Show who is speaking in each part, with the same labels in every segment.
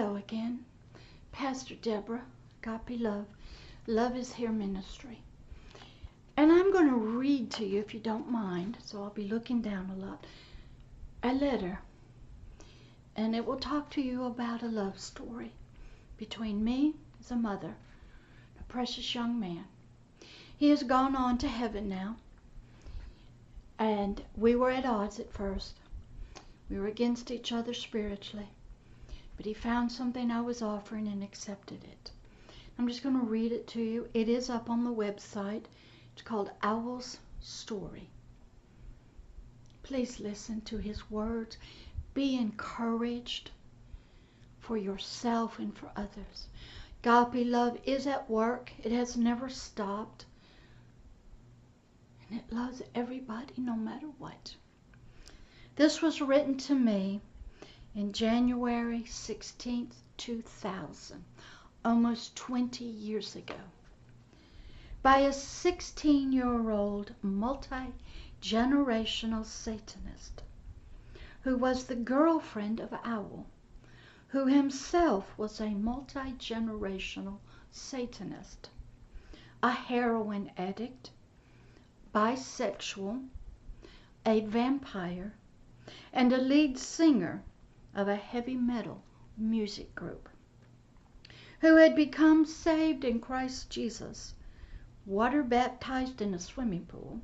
Speaker 1: Adele again. Pastor Deborah, Agape Love. Love is Here Ministry. And I'm going to read to you, if you don't mind, so I'll be looking down a lot, a letter. And it will talk to you about a love story between me as a mother, a precious young man. He has gone on to heaven now. And we were at odds at first. We were against each other spiritually. But he found something I was offering and accepted it. I'm just going to read it to you. It is up on the website. It's called Owl's Story. Please listen to his words. Be encouraged for yourself and for others. Agape love is at work. It has never stopped. And it loves everybody no matter what. This was written to me in January 16th, 2000, almost 20 years ago, by a 16 year old multi generational Satanist who was the girlfriend of Owl, who himself was a multi generational Satanist, a heroin addict, bisexual, a vampire, and a lead singer of a heavy metal music group, who had become saved in Christ Jesus, water baptized in a swimming pool,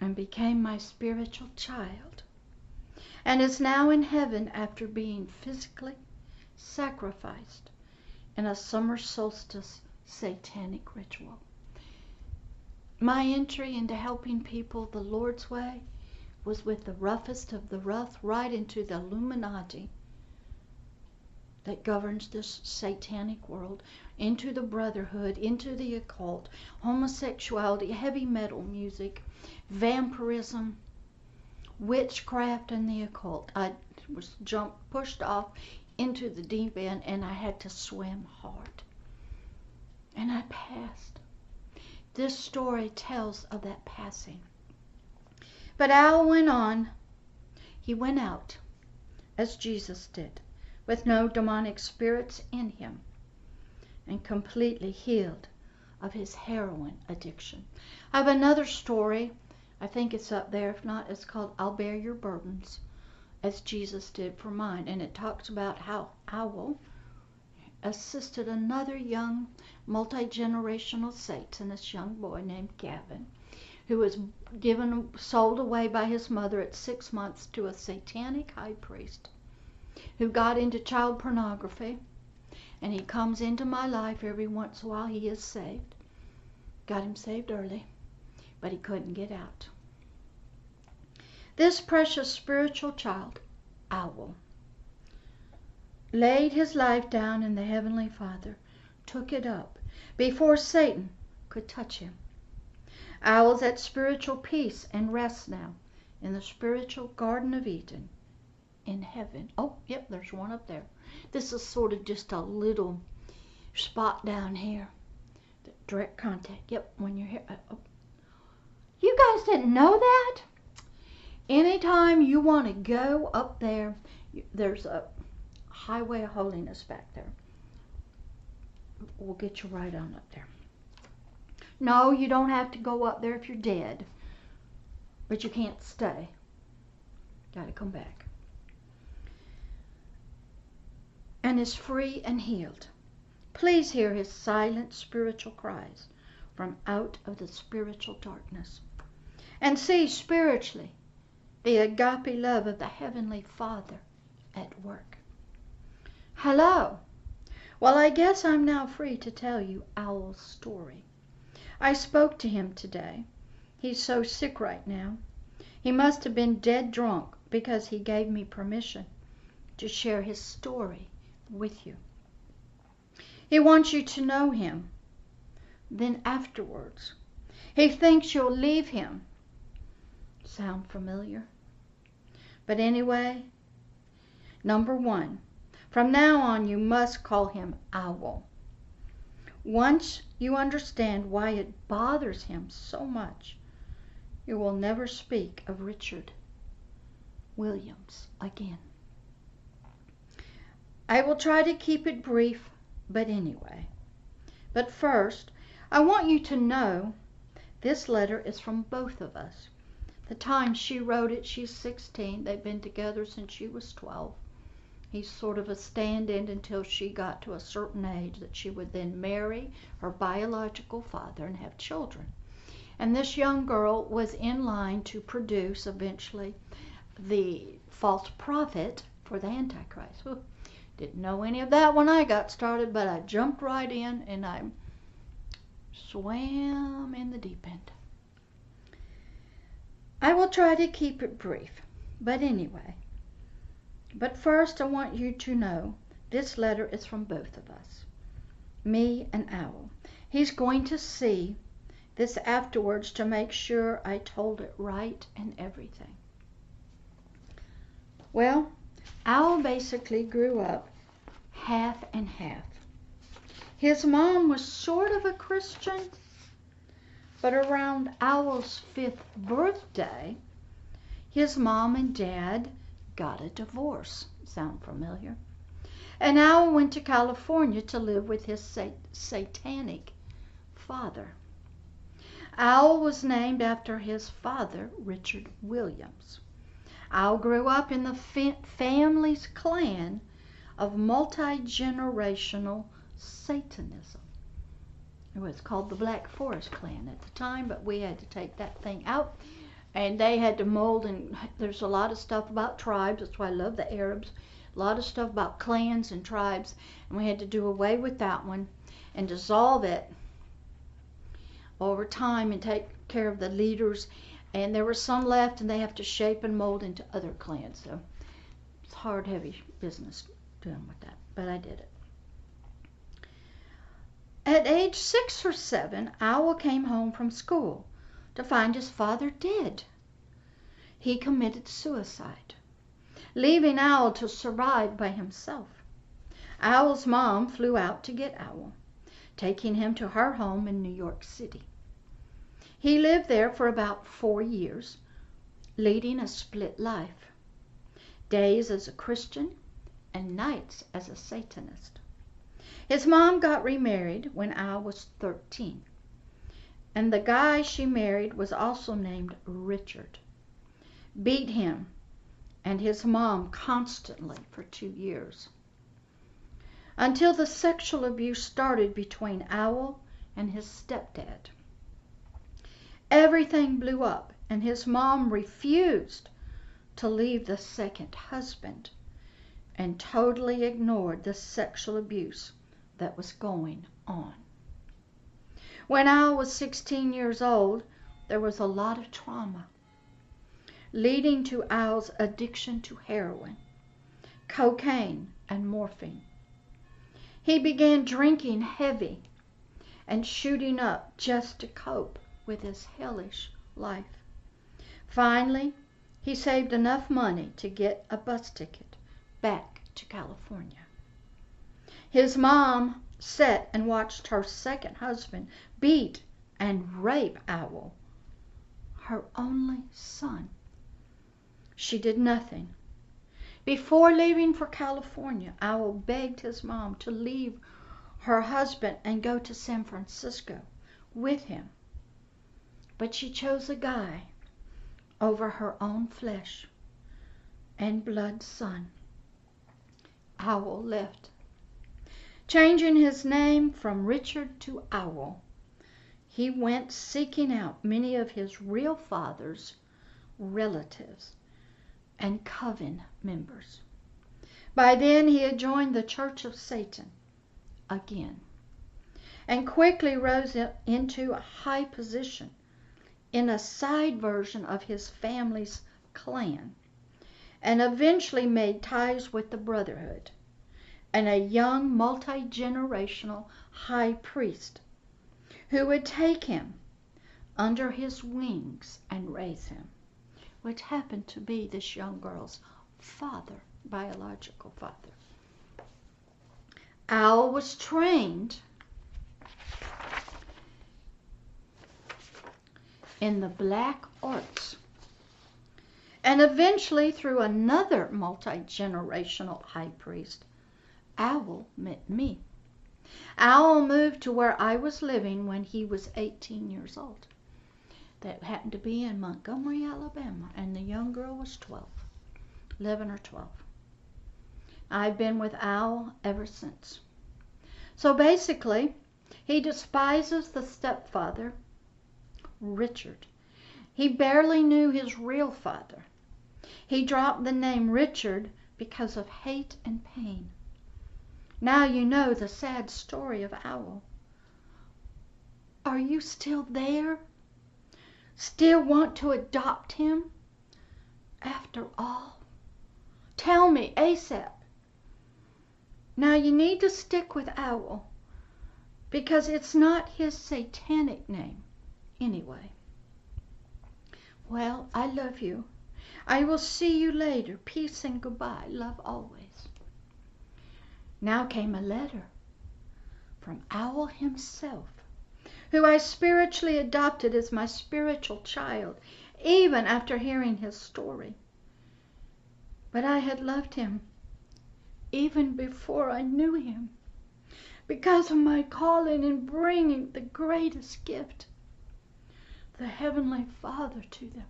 Speaker 1: and became my spiritual child, and is now in heaven after being physically sacrificed in a summer solstice satanic ritual. My entry into helping people the Lord's way was with the roughest of the rough right into the Illuminati that governs this satanic world, into the brotherhood, into the occult, homosexuality, heavy metal music, vampirism, witchcraft, and the occult. I was jumped, pushed off into the deep end, and I had to swim hard. And I passed. This story tells of that passing. But Owl went on. He went out, as Jesus did, with no demonic spirits in him, and completely healed of his heroin addiction. I have another story. I think it's up there. If not, it's called I'll Bear Your Burdens, as Jesus did for mine. And it talks about how Owl assisted another young, multi generational Satanist young boy named Gavin who was given sold away by his mother at six months to a satanic high priest who got into child pornography. And he comes into my life every once in a while. He is saved. Got him saved early but he couldn't get out. This precious spiritual child owl laid his life down and the heavenly father took it up before satan could touch him Owl's at spiritual peace and rest now in the spiritual Garden of Eden in heaven. Oh, yep, there's one up there. This is sort of just a little spot down here. The direct contact. Yep, when you're here. Uh, oh. You guys didn't know that? Anytime you want to go up there, there's a highway of holiness back there. We'll get you right on up there. No, you don't have to go up there if you're dead. But you can't stay. Got to come back. And is free and healed. Please hear his silent spiritual cries from out of the spiritual darkness. And see spiritually the agape love of the Heavenly Father at work. Hello. Well, I guess I'm now free to tell you Owl's story. I spoke to him today. He's so sick right now. He must have been dead drunk because he gave me permission to share his story with you. He wants you to know him. Then afterwards, he thinks you'll leave him. Sound familiar? But anyway, number one, from now on you must call him Owl. Once you understand why it bothers him so much, you will never speak of Richard Williams again. I will try to keep it brief, but anyway. But first, I want you to know this letter is from both of us. The time she wrote it, she's 16. They've been together since she was 12. He's sort of a stand in until she got to a certain age that she would then marry her biological father and have children. And this young girl was in line to produce eventually the false prophet for the Antichrist. Whew. Didn't know any of that when I got started, but I jumped right in and I swam in the deep end. I will try to keep it brief, but anyway. But first, I want you to know this letter is from both of us, me and Owl. He's going to see this afterwards to make sure I told it right and everything. Well, Owl basically grew up half and half. His mom was sort of a Christian, but around Owl's fifth birthday, his mom and dad got a divorce. Sound familiar? And Owl went to California to live with his sat- satanic father. Owl was named after his father, Richard Williams. Owl grew up in the fa- family's clan of multi generational Satanism. It was called the Black Forest Clan at the time, but we had to take that thing out. And they had to mold, and there's a lot of stuff about tribes. That's why I love the Arabs. A lot of stuff about clans and tribes. And we had to do away with that one and dissolve it over time and take care of the leaders. And there were some left, and they have to shape and mold into other clans. So it's hard, heavy business doing with that, but I did it. At age six or seven, Owl came home from school to find his father dead. He committed suicide, leaving Owl to survive by himself. Owl's mom flew out to get Owl, taking him to her home in New York City. He lived there for about four years, leading a split life days as a Christian and nights as a Satanist. His mom got remarried when Owl was 13, and the guy she married was also named Richard. Beat him and his mom constantly for two years until the sexual abuse started between Owl and his stepdad. Everything blew up, and his mom refused to leave the second husband and totally ignored the sexual abuse that was going on. When Owl was 16 years old, there was a lot of trauma, leading to Owl's addiction to heroin, cocaine, and morphine. He began drinking heavy and shooting up just to cope with his hellish life. Finally, he saved enough money to get a bus ticket back to California. His mom sat and watched her second husband beat and rape Owl, her only son. She did nothing. Before leaving for California, Owl begged his mom to leave her husband and go to San Francisco with him. But she chose a guy over her own flesh and blood son. Owl left, changing his name from Richard to Owl. He went seeking out many of his real father's relatives and coven members. By then he had joined the Church of Satan again and quickly rose into a high position in a side version of his family's clan and eventually made ties with the Brotherhood and a young multi generational high priest who would take him under his wings and raise him, which happened to be this young girl's father, biological father. Owl was trained in the black arts and eventually through another multi generational high priest, Owl met me. Owl moved to where I was living when he was 18 years old. That happened to be in Montgomery, Alabama, and the young girl was 12, 11 or 12. I've been with Owl ever since. So basically, he despises the stepfather, Richard. He barely knew his real father. He dropped the name Richard because of hate and pain. Now you know the sad story of Owl. Are you still there? Still want to adopt him? After all? Tell me ASAP. Now you need to stick with Owl because it's not his satanic name anyway. Well, I love you. I will see you later. Peace and goodbye. Love always. Now came a letter from Owl himself, who I spiritually adopted as my spiritual child, even after hearing his story. But I had loved him even before I knew him, because of my calling in bringing the greatest gift, the Heavenly Father, to them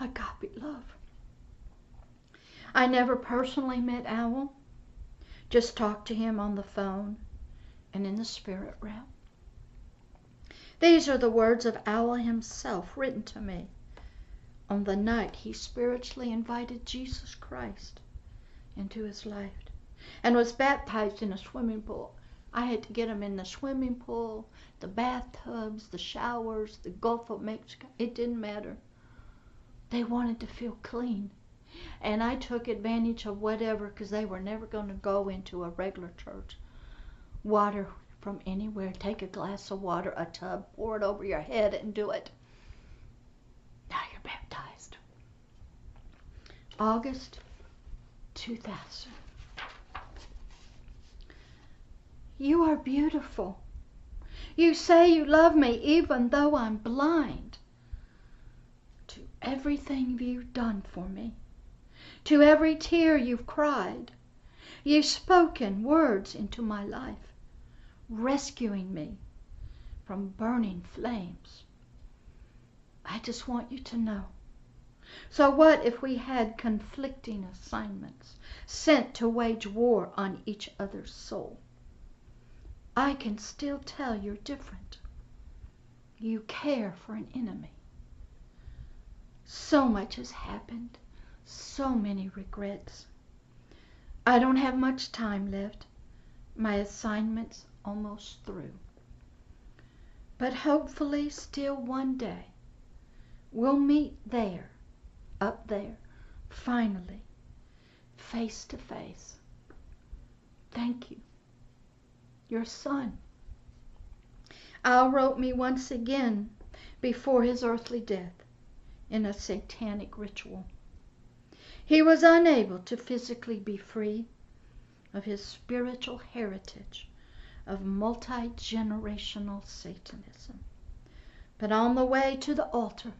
Speaker 1: agape love. I never personally met Owl, just talk to him on the phone and in the spirit realm. These are the words of Owl himself written to me on the night he spiritually invited Jesus Christ into his life and was baptized in a swimming pool. I had to get him in the swimming pool, the bathtubs, the showers, the Gulf of Mexico. It didn't matter. They wanted to feel clean. And I took advantage of whatever because they were never going to go into a regular church. Water from anywhere. Take a glass of water, a tub, pour it over your head and do it. Now you're baptized. August 2000. You are beautiful. You say you love me even though I'm blind to everything you've done for me, to every tear you've cried. You've spoken words into my life, rescuing me from burning flames. I just want you to know. So what if we had conflicting assignments sent to wage war on each other's soul? I can still tell you're different. You care for an enemy. So much has happened, so many regrets. I don't have much time left. My assignment's almost through. But hopefully, still one day, we'll meet there, up there, finally, face to face. Thank you your son. Owl wrote me once again before his earthly death in a satanic ritual. He was unable to physically be free of his spiritual heritage of multi generational Satanism. But on the way to the altar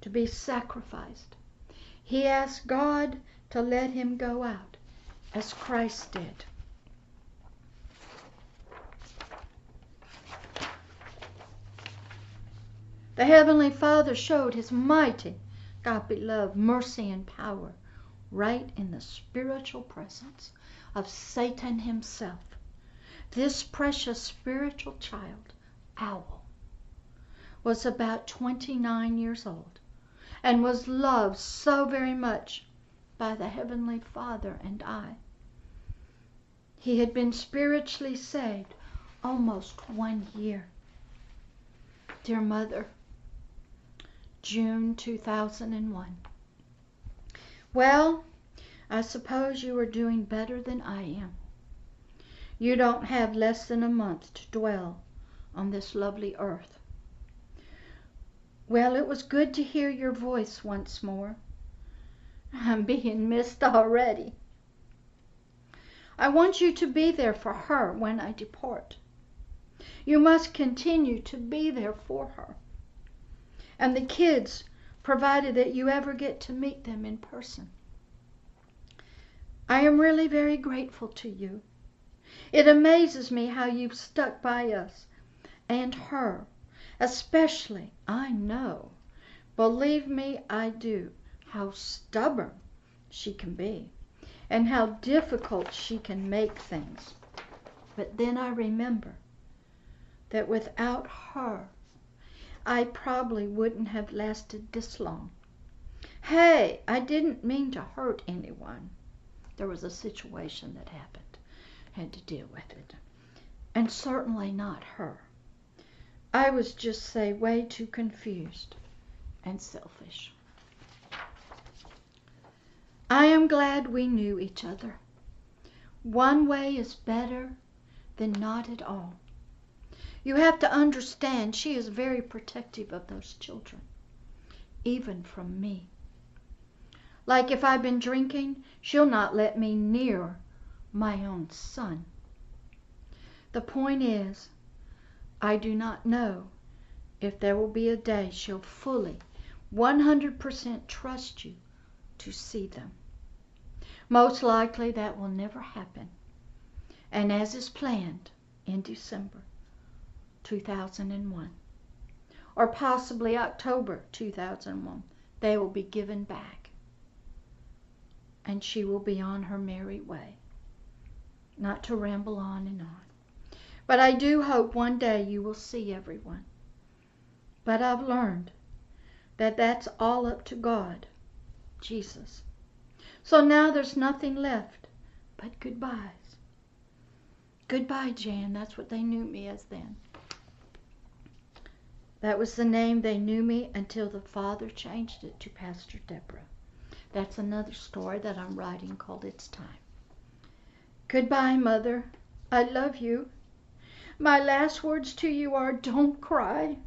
Speaker 1: to be sacrificed, he asked God to let him go out as Christ did. The Heavenly Father showed His mighty agape love, mercy, and power right in the spiritual presence of Satan himself. This precious spiritual child, Owl, was about 29 years old and was loved so very much by the Heavenly Father and I. He had been spiritually saved almost one year. Dear Mother, June 2001. Well, I suppose you are doing better than I am. You don't have less than a month to dwell on this lovely earth. Well, it was good to hear your voice once more. I'm being missed already. I want you to be there for her when I depart. You must continue to be there for her and the kids, provided that you ever get to meet them in person. I am really very grateful to you. It amazes me how you've stuck by us and her, especially, I know, believe me, I do, how stubborn she can be and how difficult she can make things. But then I remember that without her, I probably wouldn't have lasted this long. Hey, I didn't mean to hurt anyone. There was a situation that happened. Had to deal with it. And certainly not her. I was just, say, way too confused and selfish. I am glad we knew each other. One way is better than not at all. You have to understand she is very protective of those children, even from me. Like if I've been drinking, she'll not let me near my own son. The point is, I do not know if there will be a day she'll fully, 100% trust you to see them. Most likely that will never happen. And as is planned in December 2001, or possibly October 2001, they will be given back. And she will be on her merry way. Not to ramble on and on. But I do hope one day you will see everyone. But I've learned that that's all up to God, Jesus. So now there's nothing left but goodbyes. Goodbye, Jan. That's what they knew me as then. That was the name they knew me until the father changed it to Pastor Deborah. That's another story that I'm writing called It's Time. Goodbye, Mother. I love you. My last words to you are don't cry.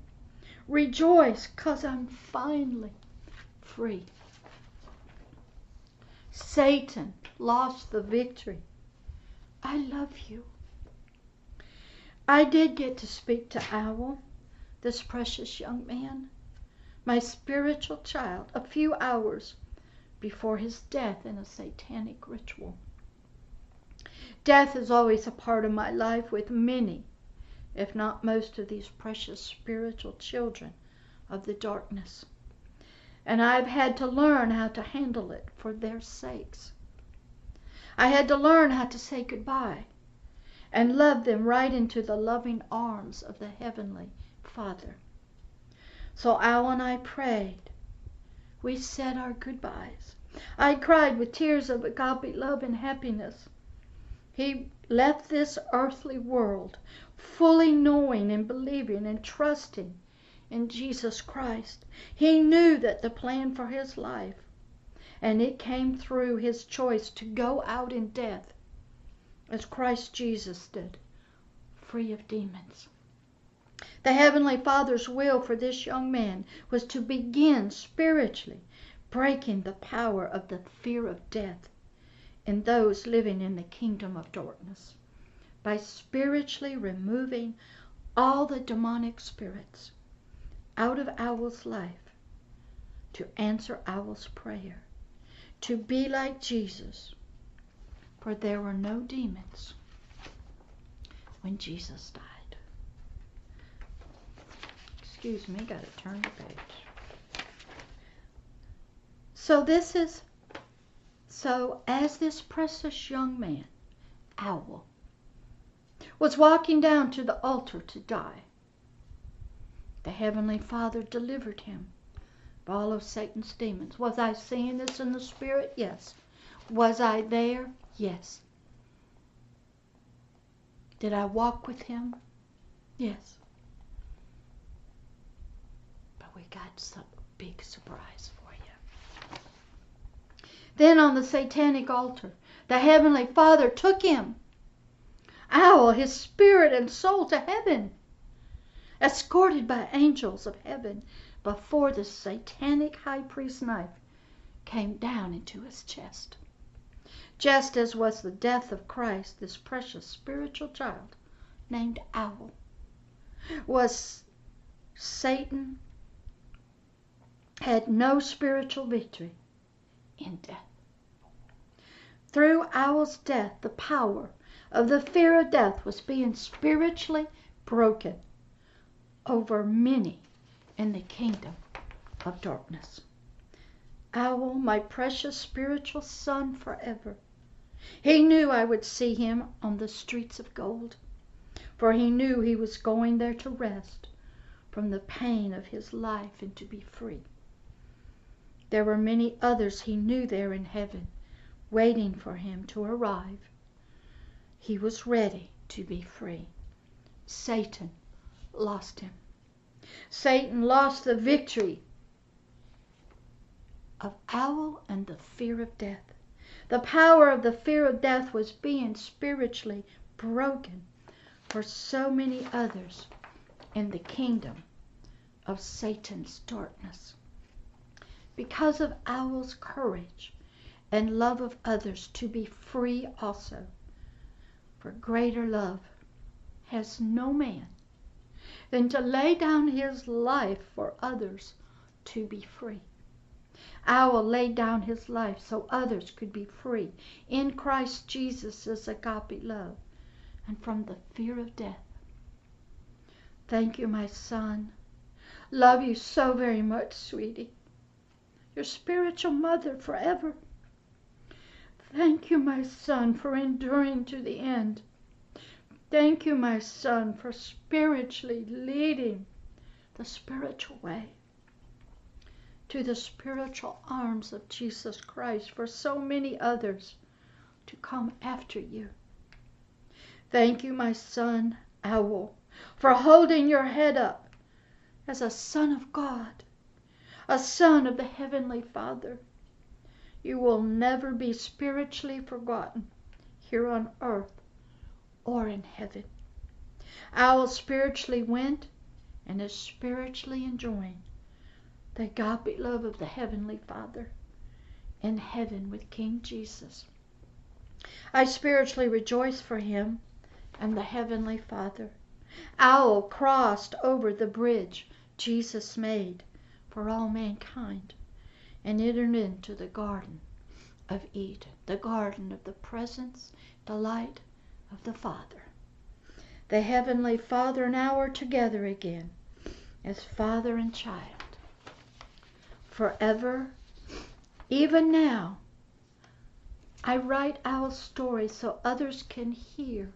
Speaker 1: Rejoice, because I'm finally free. Satan lost the victory. I love you. I did get to speak to Owl, this precious young man, my spiritual child, a few hours before his death in a satanic ritual. Death is always a part of my life with many, if not most of these precious spiritual children of the darkness and I've had to learn how to handle it for their sakes. I had to learn how to say goodbye and love them right into the loving arms of the Heavenly Father. So Owl and I prayed. We said our goodbyes. I cried with tears of agape love and happiness. He left this earthly world fully knowing and believing and trusting in Jesus Christ. He knew that the plan for his life, and it came through his choice to go out in death as Christ Jesus did, free of demons. The Heavenly Father's will for this young man was to begin spiritually breaking the power of the fear of death in those living in the kingdom of darkness by spiritually removing all the demonic spirits out of Owl's life to answer Owl's prayer, to be like Jesus. For there were no demons when Jesus died. Excuse me, got to turn the page. So this is, so as this precious young man, Owl, was walking down to the altar to die, the Heavenly Father delivered him of all of Satan's demons. Was I seeing this in the Spirit? Yes. Was I there? Yes. Did I walk with him? Yes. We got some big surprise for you. Then on the satanic altar, the Heavenly Father took him, owl, his spirit and soul to heaven escorted by angels of heaven before the satanic high priest's knife came down into his chest. Just as was the death of Christ, this precious spiritual child named Owl was Satan had no spiritual victory in death. through Owl's death, the power of the fear of death was being spiritually broken over many in the kingdom of darkness. Owl, my precious spiritual son forever. He knew I would see him on the streets of gold, for he knew he was going there to rest from the pain of his life and to be free. There were many others he knew there in heaven, waiting for him to arrive. He was ready to be free. Satan lost him. Satan lost the victory of owl and the fear of death. The power of the fear of death was being spiritually broken for so many others in the kingdom of Satan's darkness. Because of Owl's courage and love of others to be free also. For greater love has no man than to lay down his life for others to be free. Owl laid down his life so others could be free in Christ Jesus' agape love and from the fear of death. Thank you, my son. Love you so very much, sweetie. Your spiritual mother forever. Thank you, my son, for enduring to the end. Thank you, my son, for spiritually leading the spiritual way to the spiritual arms of Jesus Christ for so many others to come after you. Thank you, my son, Owl, for holding your head up as a son of God, a son of the Heavenly Father. You will never be spiritually forgotten here on earth or in heaven. Owl spiritually went and is spiritually enjoying the agape love of the Heavenly Father in heaven with King Jesus. I spiritually rejoice for him and the Heavenly Father. Owl crossed over the bridge Jesus made for all mankind and entered into the Garden of Eden, the garden of the presence, delight of the Father. The Heavenly Father and Owl are together again as father and child forever, even now. I write our story so others can hear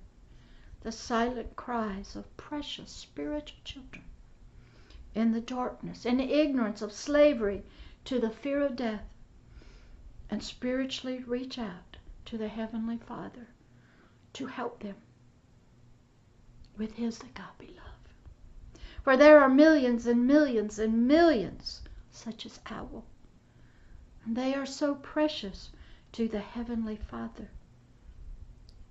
Speaker 1: the silent cries of precious spiritual children in the darkness and ignorance of slavery to the fear of death and spiritually reach out to the Heavenly Father to help them with His agape love. For there are millions and millions and millions such as owl. And they are so precious to the Heavenly Father.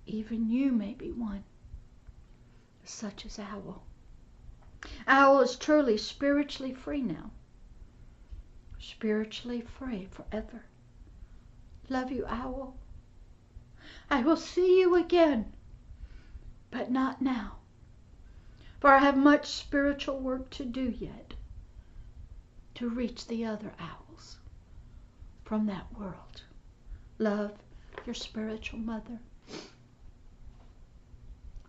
Speaker 1: Even you may be one, such as Owl. Owl is truly spiritually free now. Spiritually free forever. Love you, Owl. I will see you again, but not now, for I have much spiritual work to do yet to reach the other owls from that world. Love your spiritual mother.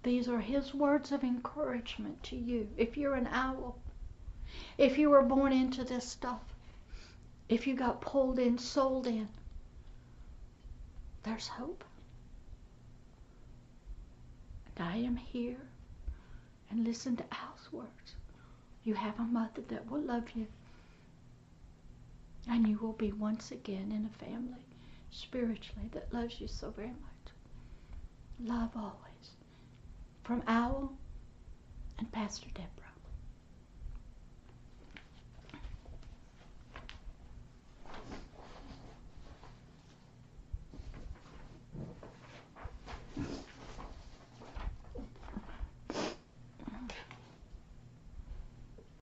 Speaker 1: These are his words of encouragement to you. If you're an owl, if you were born into this stuff, if you got pulled in, sold in, there's hope. And I am here. And listen to Owl's words. You have a mother that will love you. And you will be once again in a family spiritually that loves you so very much. Love always. From Owl and Pastor Deborah.